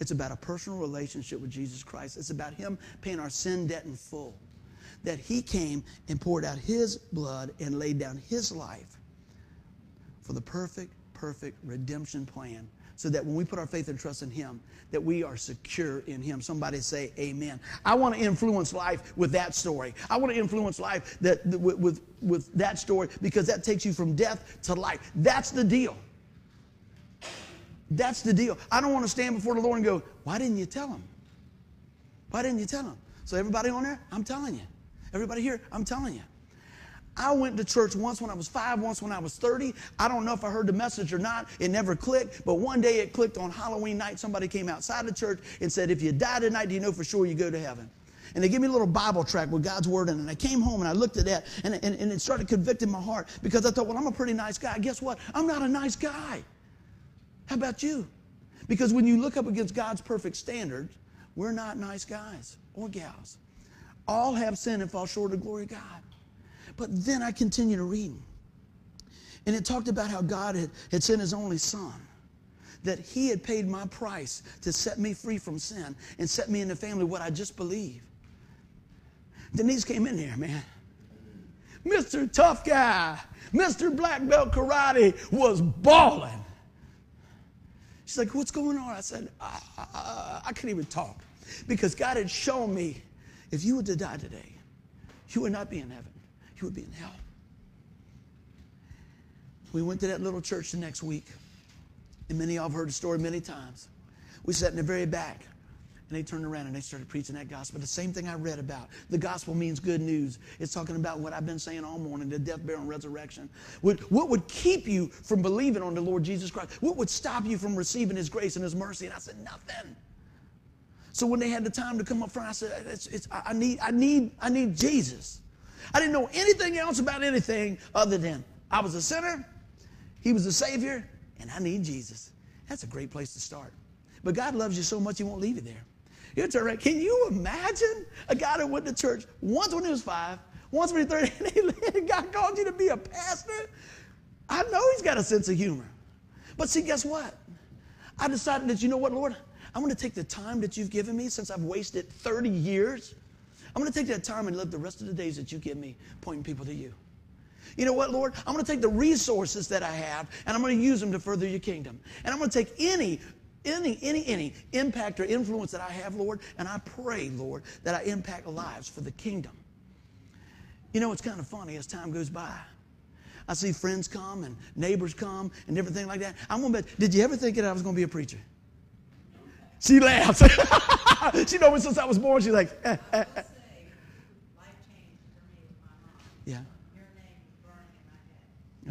It's about a personal relationship with Jesus Christ. It's about Him paying our sin debt in full. That He came and poured out His blood and laid down His life for the perfect, perfect redemption plan so that when we put our faith and trust in Him, that we are secure in Him. Somebody say Amen. I want to influence life with that story. I want to influence life that with, with, with that story because that takes you from death to life. That's the deal. That's the deal. I don't want to stand before the Lord and go, "Why didn't you tell him? Why didn't you tell him?" So everybody on there, I'm telling you. Everybody here, I'm telling you. I went to church once when I was five, once when I was 30. I don't know if I heard the message or not. It never clicked. But one day it clicked on Halloween night. Somebody came outside the church and said, If you die tonight, do you know for sure you go to heaven? And they gave me a little Bible tract with God's word in it. And I came home and I looked at that and, and, and it started convicting my heart because I thought, well, I'm a pretty nice guy. Guess what? I'm not a nice guy. How about you? Because when you look up against God's perfect standards, we're not nice guys or gals. All have sinned and fall short of the glory of God. But then I continued to read. And it talked about how God had, had sent his only son, that he had paid my price to set me free from sin and set me in the family what I just believe. Denise came in there, man. Mr. Tough Guy, Mr. Black Belt Karate was bawling. She's like, What's going on? I said, I, I, I couldn't even talk because God had shown me if you were to die today, you would not be in heaven you would be in hell. We went to that little church the next week, and many of you have heard the story many times. We sat in the very back, and they turned around and they started preaching that gospel. The same thing I read about. The gospel means good news. It's talking about what I've been saying all morning the death, burial, and resurrection. What, what would keep you from believing on the Lord Jesus Christ? What would stop you from receiving His grace and His mercy? And I said, Nothing. So when they had the time to come up front, I said, it's, it's, I, need, I, need, I need Jesus. I didn't know anything else about anything other than I was a sinner, He was a Savior, and I need Jesus. That's a great place to start. But God loves you so much, He won't leave you there. You turn around. Can you imagine a guy that went to church once when he was five, once when he was 30, and God called you to be a pastor? I know he's got a sense of humor. But see, guess what? I decided that, you know what, Lord? I'm going to take the time that you've given me since I've wasted 30 years I'm going to take that time and live the rest of the days that you give me pointing people to you. You know what, Lord? I'm going to take the resources that I have and I'm going to use them to further your kingdom. And I'm going to take any any, any, any impact or influence that I have, Lord, and I pray, Lord, that I impact lives for the kingdom. You know, it's kind of funny as time goes by. I see friends come and neighbors come and everything like that. I'm gonna bet, did you ever think that I was gonna be a preacher? She laughs. she knows since I was born. She's like, eh, eh, eh.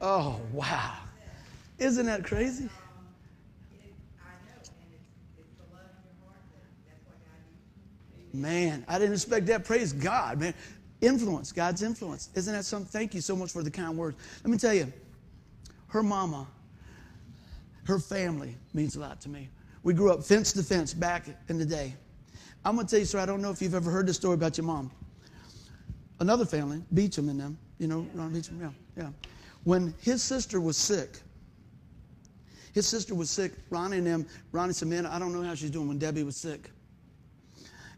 Oh, wow. Isn't that crazy? The. Man, I didn't expect that. Praise God, man. Influence, God's influence. Isn't that something? Thank you so much for the kind words. Let me tell you, her mama, her family means a lot to me. We grew up fence to fence back in the day. I'm going to tell you, sir, I don't know if you've ever heard this story about your mom. Another family, Beecham and them, you know, Ron Beecham, yeah, yeah. When his sister was sick, his sister was sick, Ronnie and them, Ronnie said, man, I don't know how she's doing when Debbie was sick.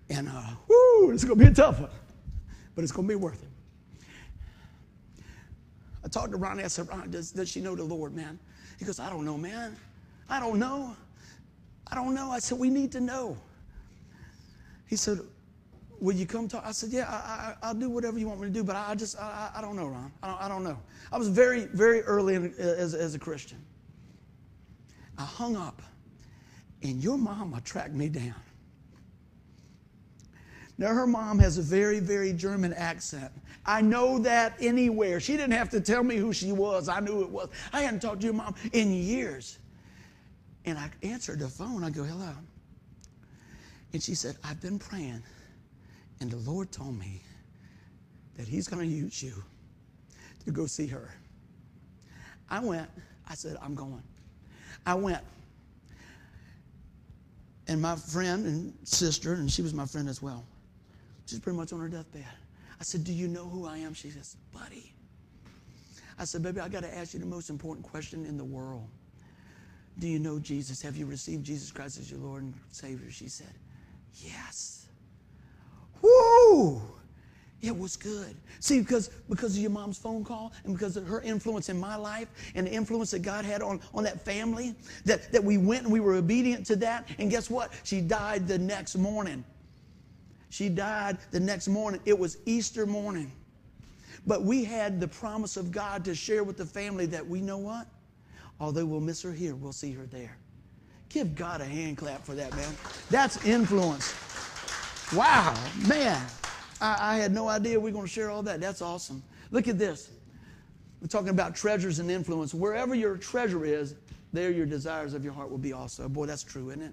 And, uh, whoo, it's going to be a tough one, but it's going to be worth it. I talked to Ronnie. I said, Ron, does, does she know the Lord, man? He goes, I don't know, man. I don't know. I don't know. I said, we need to know. He said, will you come talk? I said, yeah, I, will do whatever you want me to do, but I, I just, I, I don't know, Ron. I don't, I don't know. I was very, very early in, as, as a Christian. I hung up, and your mama tracked me down. Now, her mom has a very, very German accent. I know that anywhere. She didn't have to tell me who she was. I knew it was. I hadn't talked to your mom in years. And I answered the phone. I go, hello. And she said, I've been praying, and the Lord told me that He's going to use you to go see her. I went. I said, I'm going. I went. And my friend and sister, and she was my friend as well, she's pretty much on her deathbed. I said, Do you know who I am? She says, Buddy. I said, Baby, I got to ask you the most important question in the world. Do you know Jesus? Have you received Jesus Christ as your Lord and Savior? She said, Yes. Woo! It was good. See, because, because of your mom's phone call and because of her influence in my life and the influence that God had on, on that family, that, that we went and we were obedient to that. And guess what? She died the next morning. She died the next morning. It was Easter morning. But we had the promise of God to share with the family that we know what? Although we'll miss her here, we'll see her there. Give God a hand clap for that, man. That's influence. Wow, man. I, I had no idea we are going to share all that. That's awesome. Look at this. We're talking about treasures and influence. Wherever your treasure is, there your desires of your heart will be also. Boy, that's true, isn't it?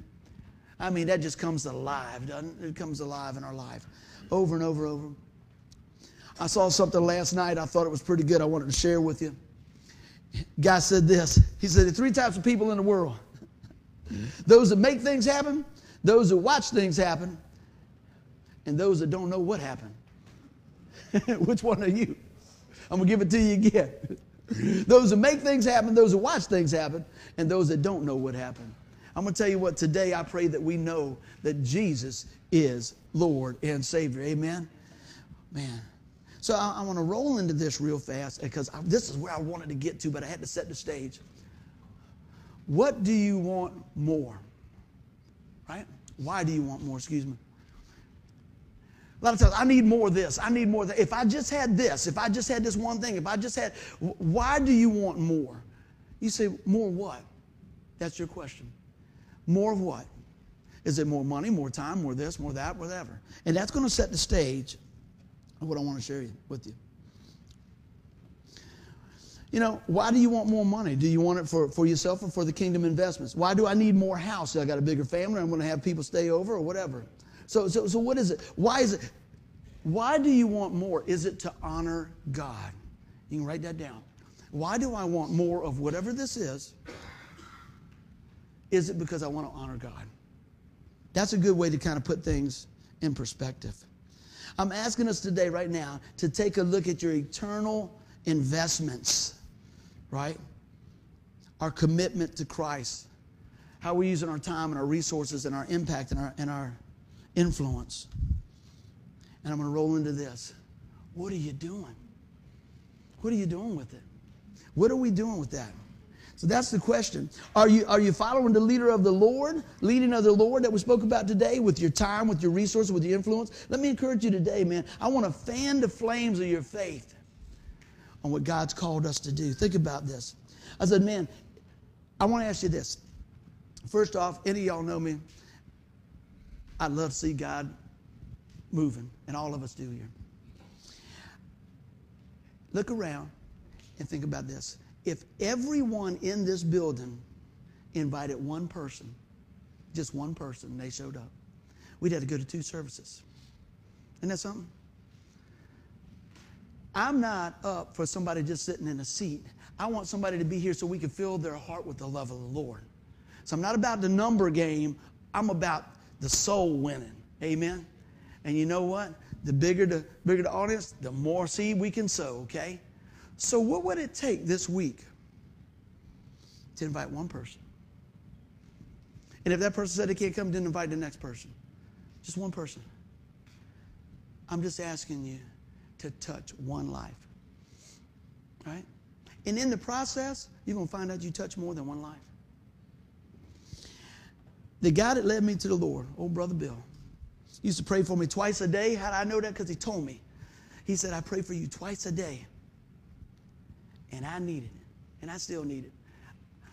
I mean, that just comes alive, doesn't it? It comes alive in our life over and over and over. I saw something last night. I thought it was pretty good. I wanted to share with you. Guy said this. He said, there are three types of people in the world those that make things happen, those that watch things happen, and those that don't know what happened. Which one are you? I'm going to give it to you again. those that make things happen, those that watch things happen, and those that don't know what happened. I'm going to tell you what, today I pray that we know that Jesus is Lord and Savior. Amen? Man. So I, I want to roll into this real fast because I, this is where I wanted to get to, but I had to set the stage. What do you want more? Right? Why do you want more? Excuse me. A lot of times, I need more of this. I need more of that. If I just had this, if I just had this one thing, if I just had, why do you want more? You say, more what? That's your question. More of what? Is it more money, more time, more this, more that, whatever? And that's going to set the stage of what I want to share with you. You know, why do you want more money? Do you want it for, for yourself or for the kingdom investments? Why do I need more house? I got a bigger family, I'm going to have people stay over or whatever. So, so, so what is it? Why is it? Why do you want more? Is it to honor God? You can write that down. Why do I want more of whatever this is? Is it because I want to honor God? That's a good way to kind of put things in perspective. I'm asking us today, right now, to take a look at your eternal investments, right? Our commitment to Christ, how we're using our time and our resources and our impact and our, and our influence. And I'm going to roll into this. What are you doing? What are you doing with it? What are we doing with that? So that's the question. Are you, are you following the leader of the Lord, leading of the Lord that we spoke about today with your time, with your resources, with your influence? Let me encourage you today, man. I want to fan the flames of your faith on what God's called us to do. Think about this. I said, man, I want to ask you this. First off, any of y'all know me. I love to see God moving, and all of us do here. Look around and think about this. If everyone in this building invited one person, just one person, and they showed up, we'd have to go to two services. Isn't that something? I'm not up for somebody just sitting in a seat. I want somebody to be here so we can fill their heart with the love of the Lord. So I'm not about the number game, I'm about the soul winning. Amen. And you know what? The bigger the bigger the audience, the more seed we can sow, okay? So what would it take this week to invite one person? And if that person said they can't come, then invite the next person. Just one person. I'm just asking you to touch one life. Right? And in the process, you're going to find out you touch more than one life. The guy that led me to the Lord, old brother Bill, used to pray for me twice a day. How did I know that? Because he told me. He said, I pray for you twice a day. And I need it. And I still need it.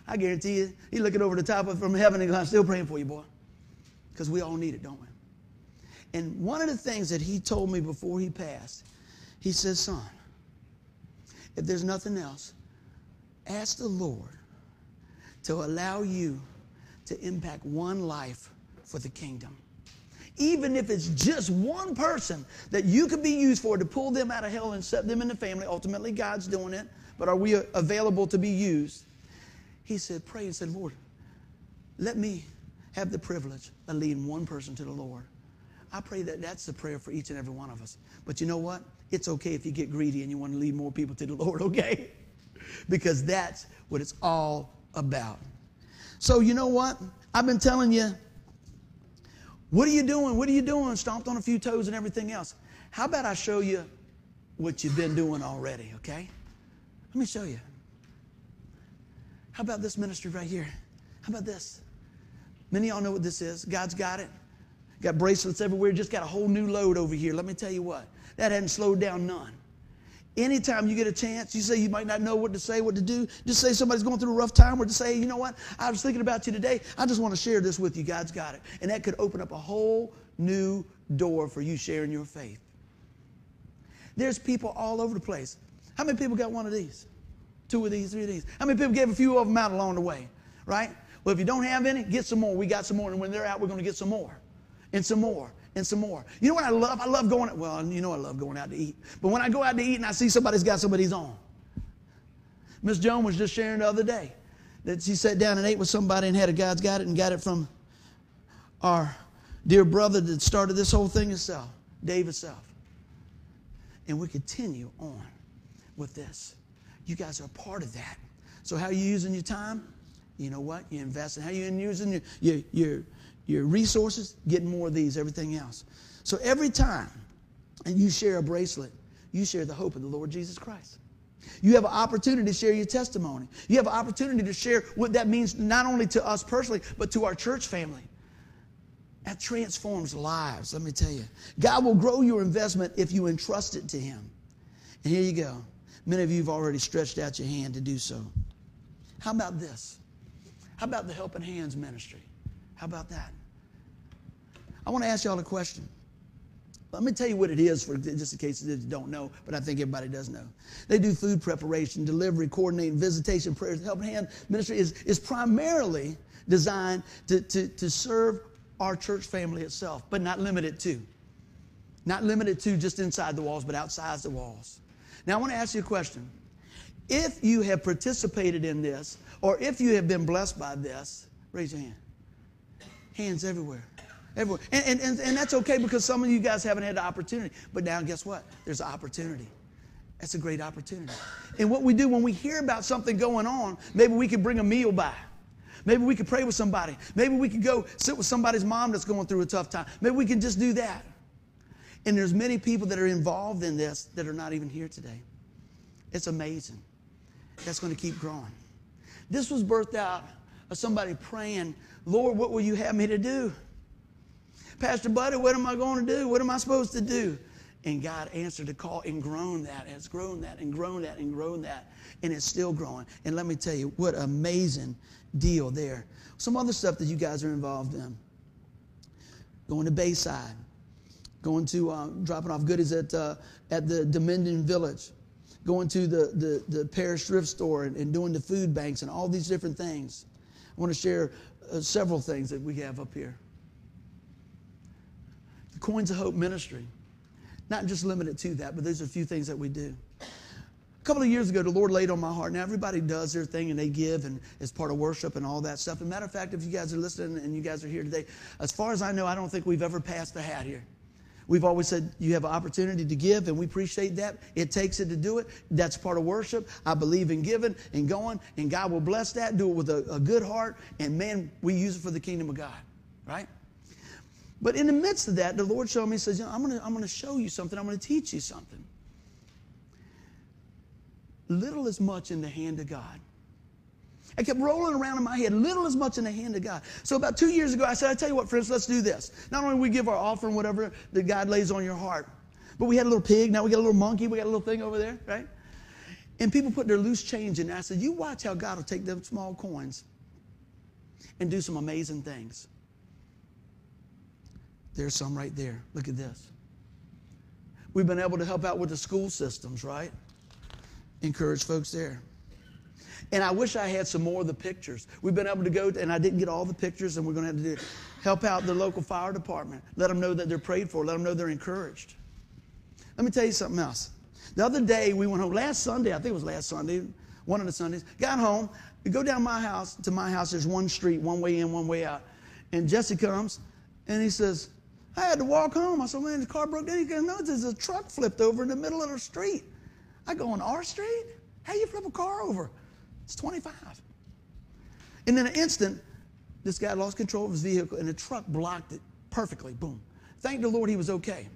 I guarantee you, he's looking over the top of from heaven and going, I'm still praying for you, boy. Because we all need it, don't we? And one of the things that he told me before he passed, he says, Son, if there's nothing else, ask the Lord to allow you to impact one life for the kingdom. Even if it's just one person that you could be used for to pull them out of hell and set them in the family, ultimately God's doing it, but are we available to be used? He said, Pray and said, Lord, let me have the privilege of leading one person to the Lord. I pray that that's the prayer for each and every one of us. But you know what? It's okay if you get greedy and you want to lead more people to the Lord, okay? because that's what it's all about. So, you know what? I've been telling you, what are you doing? What are you doing? Stomped on a few toes and everything else. How about I show you what you've been doing already, okay? Let me show you. How about this ministry right here? How about this? Many of y'all know what this is. God's got it. Got bracelets everywhere, just got a whole new load over here. Let me tell you what, that hadn't slowed down none. Anytime you get a chance, you say you might not know what to say, what to do, just say somebody's going through a rough time, or just say, you know what, I was thinking about you today. I just want to share this with you. God's got it. And that could open up a whole new door for you sharing your faith. There's people all over the place. How many people got one of these? Two of these, three of these. How many people gave a few of them out along the way? Right? Well, if you don't have any, get some more. We got some more. And when they're out, we're going to get some more. And some more and some more. You know what I love? I love going, well, you know I love going out to eat. But when I go out to eat and I see somebody's got somebody's on. Miss Joan was just sharing the other day that she sat down and ate with somebody and had a God's got it and got it from our dear brother that started this whole thing himself, Dave himself. And we continue on with this. You guys are a part of that. So how are you using your time? You know what? You invest in how you using your, your, your your resources, getting more of these, everything else. So every time you share a bracelet, you share the hope of the Lord Jesus Christ. You have an opportunity to share your testimony. You have an opportunity to share what that means not only to us personally, but to our church family. That transforms lives, let me tell you. God will grow your investment if you entrust it to Him. And here you go. Many of you have already stretched out your hand to do so. How about this? How about the Helping Hands ministry? How about that? I want to ask y'all a question. Let me tell you what it is for just in case you don't know, but I think everybody does know. They do food preparation, delivery, coordinating, visitation, prayers. Helping Hand Ministry is, is primarily designed to, to, to serve our church family itself, but not limited to. Not limited to just inside the walls, but outside the walls. Now, I want to ask you a question. If you have participated in this, or if you have been blessed by this, raise your hand. Hands everywhere. Everywhere. And, and, and, and that's okay because some of you guys haven't had the opportunity. But now, guess what? There's an opportunity. That's a great opportunity. And what we do when we hear about something going on, maybe we could bring a meal by. Maybe we could pray with somebody. Maybe we could go sit with somebody's mom that's going through a tough time. Maybe we can just do that. And there's many people that are involved in this that are not even here today. It's amazing. That's going to keep growing. This was birthed out of somebody praying, Lord, what will you have me to do? Pastor Buddy, what am I going to do? What am I supposed to do? And God answered the call and grown that, has grown that, and grown that, and grown that. And it's still growing. And let me tell you, what amazing deal there. Some other stuff that you guys are involved in. Going to Bayside, going to uh, dropping off goodies at, uh, at the Dominion Village, going to the, the, the parish thrift store and, and, doing the food banks and all these different things. I want to share uh, several things that we have up here. The Coins of Hope Ministry. Not just limited to that, but there's a few things that we do. A couple of years ago, the Lord laid on my heart. Now, everybody does their thing and they give and it's part of worship and all that stuff. As matter of fact, if you guys are listening and you guys are here today, as far as I know, I don't think we've ever passed the hat here. We've always said you have an opportunity to give, and we appreciate that. It takes it to do it. That's part of worship. I believe in giving and going, and God will bless that. Do it with a, a good heart, and man, we use it for the kingdom of God, right? But in the midst of that, the Lord showed me, He says, you know, I'm going to I'm to show you something. I'm going to teach you something. Little is much in the hand of God. I kept rolling around in my head, little as much in the hand of God. So about two years ago, I said, I tell you what, friends, let's do this. Not only we give our offering, whatever that God lays on your heart, but we had a little pig, now we got a little monkey, we got a little thing over there, right? And people put their loose change in there. I said, you watch how God will take them small coins and do some amazing things. There's some right there. Look at this. We've been able to help out with the school systems, right? Encourage folks there. And I wish I had some more of the pictures. We've been able to go, and I didn't get all the pictures, and we're going to have to do, help out the local fire department. Let them know that they're prayed for. Let them know they're encouraged. Let me tell you something else. The other day we went home, last Sunday, I think it was last Sunday, one of the Sundays, got home, we go down my house to my house, there's one street, one way in, one way out. And Jesse comes and he says, I had to walk home. I said, man, the car broke down. He goes, no, there's a truck flipped over in the middle of the street. I go, on our street? How you flip a car over? It's 25. And in an instant, this guy lost control of his vehicle and the truck blocked it perfectly. Boom. Thank the Lord he was okay.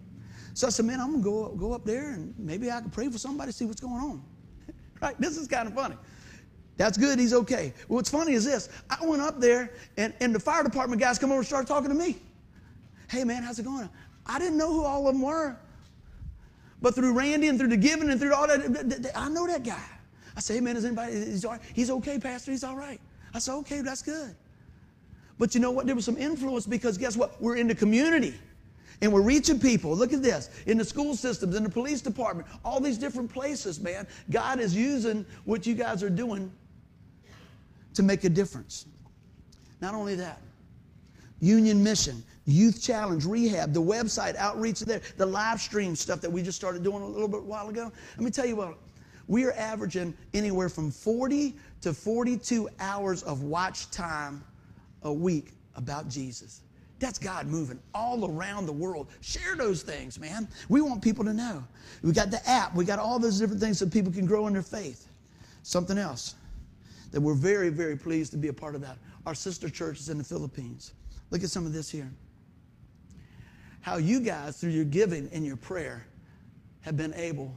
So I said, man, I'm going to go, go up there and maybe I can pray for somebody, see what's going on. right? This is kind of funny. That's good. He's okay. What's funny is this. I went up there and, and the fire department guys come over and start talking to me. Hey, man, how's it going? I didn't know who all of them were. But through Randy and through the giving and through all that, I know that guy. I say, hey, man, is anybody, he's, all right. he's okay, Pastor, he's all right. I said, okay, that's good. But you know what? There was some influence because guess what? We're in the community and we're reaching people. Look at this in the school systems, in the police department, all these different places, man. God is using what you guys are doing to make a difference. Not only that, Union Mission, Youth Challenge, Rehab, the website, outreach there, the live stream stuff that we just started doing a little bit while ago. Let me tell you what, we are averaging anywhere from 40 to 42 hours of watch time a week about Jesus. That's God moving all around the world. Share those things, man. We want people to know. We got the app, we got all those different things so people can grow in their faith. Something else that we're very, very pleased to be a part of that. Our sister churches in the Philippines. Look at some of this here. How you guys, through your giving and your prayer, have been able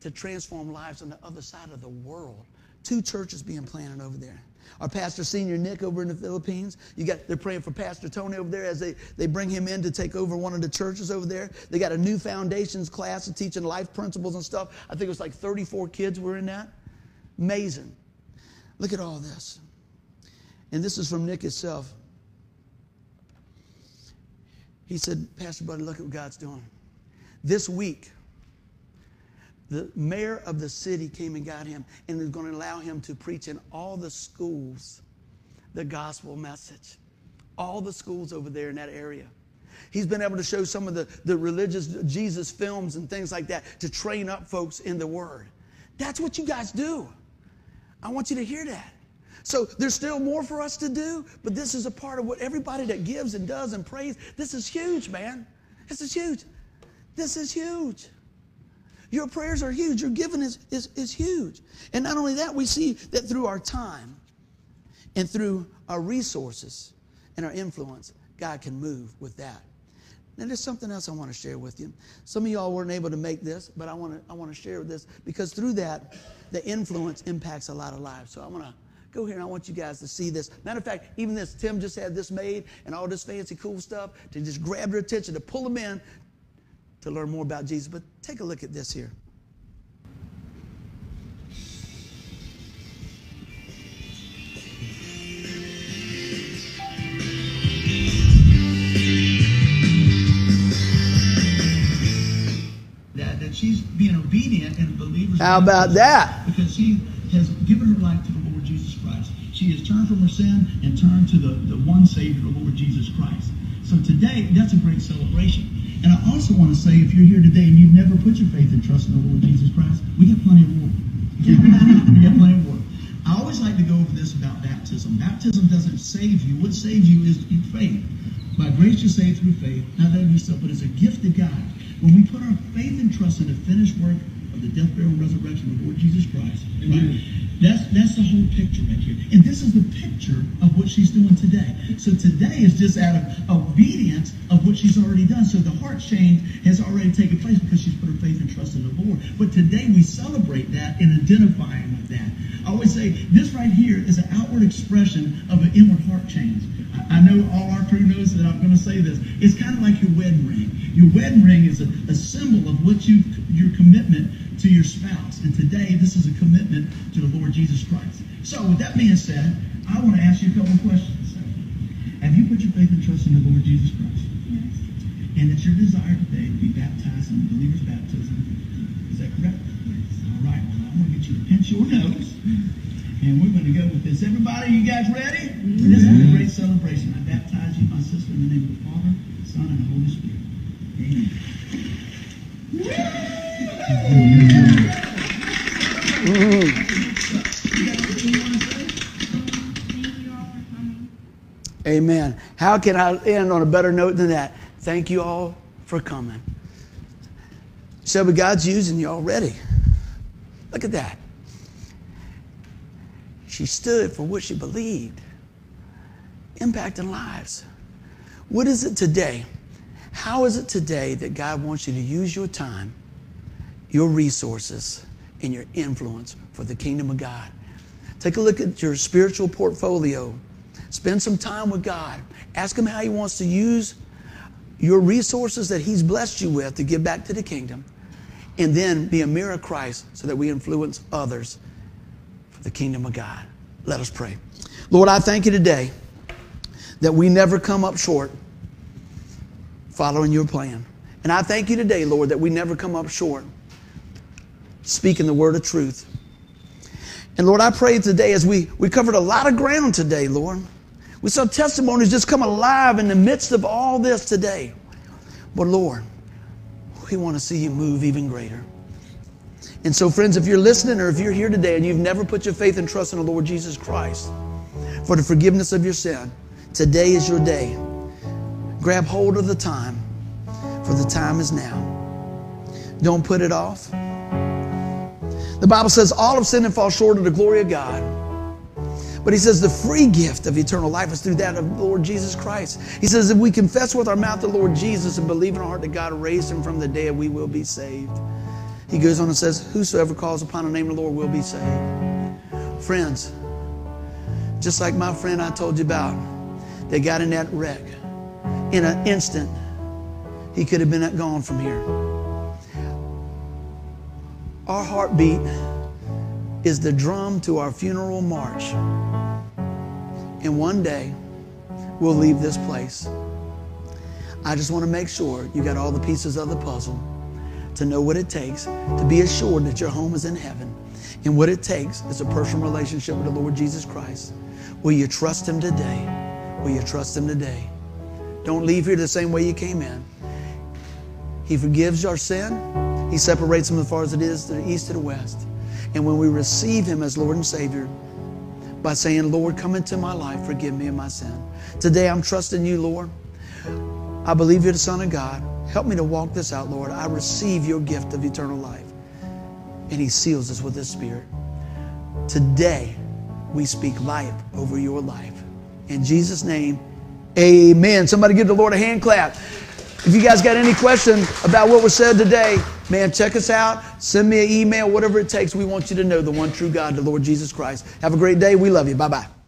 to transform lives on the other side of the world. Two churches being planted over there. Our pastor senior Nick over in the Philippines. You got they're praying for Pastor Tony over there as they, they bring him in to take over one of the churches over there. They got a new foundations class of teaching life principles and stuff. I think it was like 34 kids were in that. Amazing. Look at all this. And this is from Nick himself. He said, Pastor Buddy, look at what God's doing. This week, the mayor of the city came and got him and is going to allow him to preach in all the schools the gospel message. All the schools over there in that area. He's been able to show some of the, the religious Jesus films and things like that to train up folks in the Word. That's what you guys do. I want you to hear that. So there's still more for us to do, but this is a part of what everybody that gives and does and prays. This is huge, man. This is huge. This is huge. Your prayers are huge. Your giving is, is, is huge. And not only that, we see that through our time and through our resources and our influence, God can move with that. Now, there's something else I want to share with you. Some of y'all weren't able to make this, but I want to, I want to share this because through that, the influence impacts a lot of lives. So I want to Go here and I want you guys to see this. Matter of fact, even this, Tim just had this made and all this fancy cool stuff to just grab their attention, to pull them in to learn more about Jesus. But take a look at this here. That, that she's being obedient and believers. How about that? Because she has given her life to the Lord Jesus Christ. She has turned from her sin and turned to the, the one Savior, the Lord Jesus Christ. So today, that's a great celebration. And I also want to say, if you're here today and you've never put your faith and trust in the Lord Jesus Christ, we got plenty of work. we got plenty of work. I always like to go over this about baptism. Baptism doesn't save you. What saves you is your faith. By grace you're saved through faith, not that of yourself, but it's a gift of God. When we put our faith and trust in the finished work of the death, burial, and resurrection of the Lord Jesus Christ, right? That's that's the whole picture right here. And this is the picture of what she's doing today. So today is just out of obedience of what she's already done. So the heart change has already taken place because she's put her faith and trust in the Lord. But today we celebrate that and identifying with that. I always say this right here is an outward expression of an inward heart change. I, I know all our crew knows that I'm going to say this. It's kind of like your wedding ring. Your wedding ring is a, a symbol of what you your commitment to your spouse. And today, this is a commitment to the Lord Jesus Christ. So, with that being said, I want to ask you a couple of questions. Have you put your faith and trust in the Lord Jesus Christ? Yes. And it's your desire today to be baptized in the believer's baptism. Is that correct? Yes. All right. Well, I'm going to get you to pinch your nose. And we're going to go with this. Everybody, you guys ready? Mm-hmm. This is a great celebration. I baptize you, my sister, in the name of the Father, Son, and the Holy Spirit. Amen. You got anything you want to say? Thank you all for coming. Mm. Amen. How can I end on a better note than that? Thank you all for coming. Shelby, God's using you already. Look at that. She stood for what she believed, impacting lives. What is it today? How is it today that God wants you to use your time, your resources, and your influence for the kingdom of God? Take a look at your spiritual portfolio. Spend some time with God. Ask Him how He wants to use your resources that He's blessed you with to give back to the kingdom. And then be a mirror of Christ so that we influence others for the kingdom of God. Let us pray. Lord, I thank you today that we never come up short following your plan. And I thank you today, Lord, that we never come up short speaking the word of truth. And Lord, I pray today as we, we covered a lot of ground today, Lord. We saw testimonies just come alive in the midst of all this today. But Lord, we want to see you move even greater. And so, friends, if you're listening or if you're here today and you've never put your faith and trust in the Lord Jesus Christ for the forgiveness of your sin, today is your day. Grab hold of the time, for the time is now. Don't put it off. The Bible says all have sinned and fall short of the glory of God. But he says the free gift of eternal life is through that of the Lord Jesus Christ. He says if we confess with our mouth the Lord Jesus and believe in our heart that God raised him from the dead, we will be saved. He goes on and says, Whosoever calls upon the name of the Lord will be saved. Friends, just like my friend I told you about, they got in that wreck. In an instant, he could have been gone from here. Our heartbeat is the drum to our funeral march. And one day, we'll leave this place. I just want to make sure you got all the pieces of the puzzle to know what it takes to be assured that your home is in heaven. And what it takes is a personal relationship with the Lord Jesus Christ. Will you trust Him today? Will you trust Him today? Don't leave here the same way you came in. He forgives our sin. He separates them as far as it is to the east to the west. And when we receive Him as Lord and Savior, by saying, Lord, come into my life, forgive me of my sin. Today I'm trusting you, Lord. I believe you're the Son of God. Help me to walk this out, Lord. I receive your gift of eternal life. And He seals us with His Spirit. Today, we speak life over your life. In Jesus' name, amen. Somebody give the Lord a hand clap. If you guys got any question about what was said today, man, check us out. Send me an email, whatever it takes. We want you to know the one true God, the Lord Jesus Christ. Have a great day. We love you. Bye bye.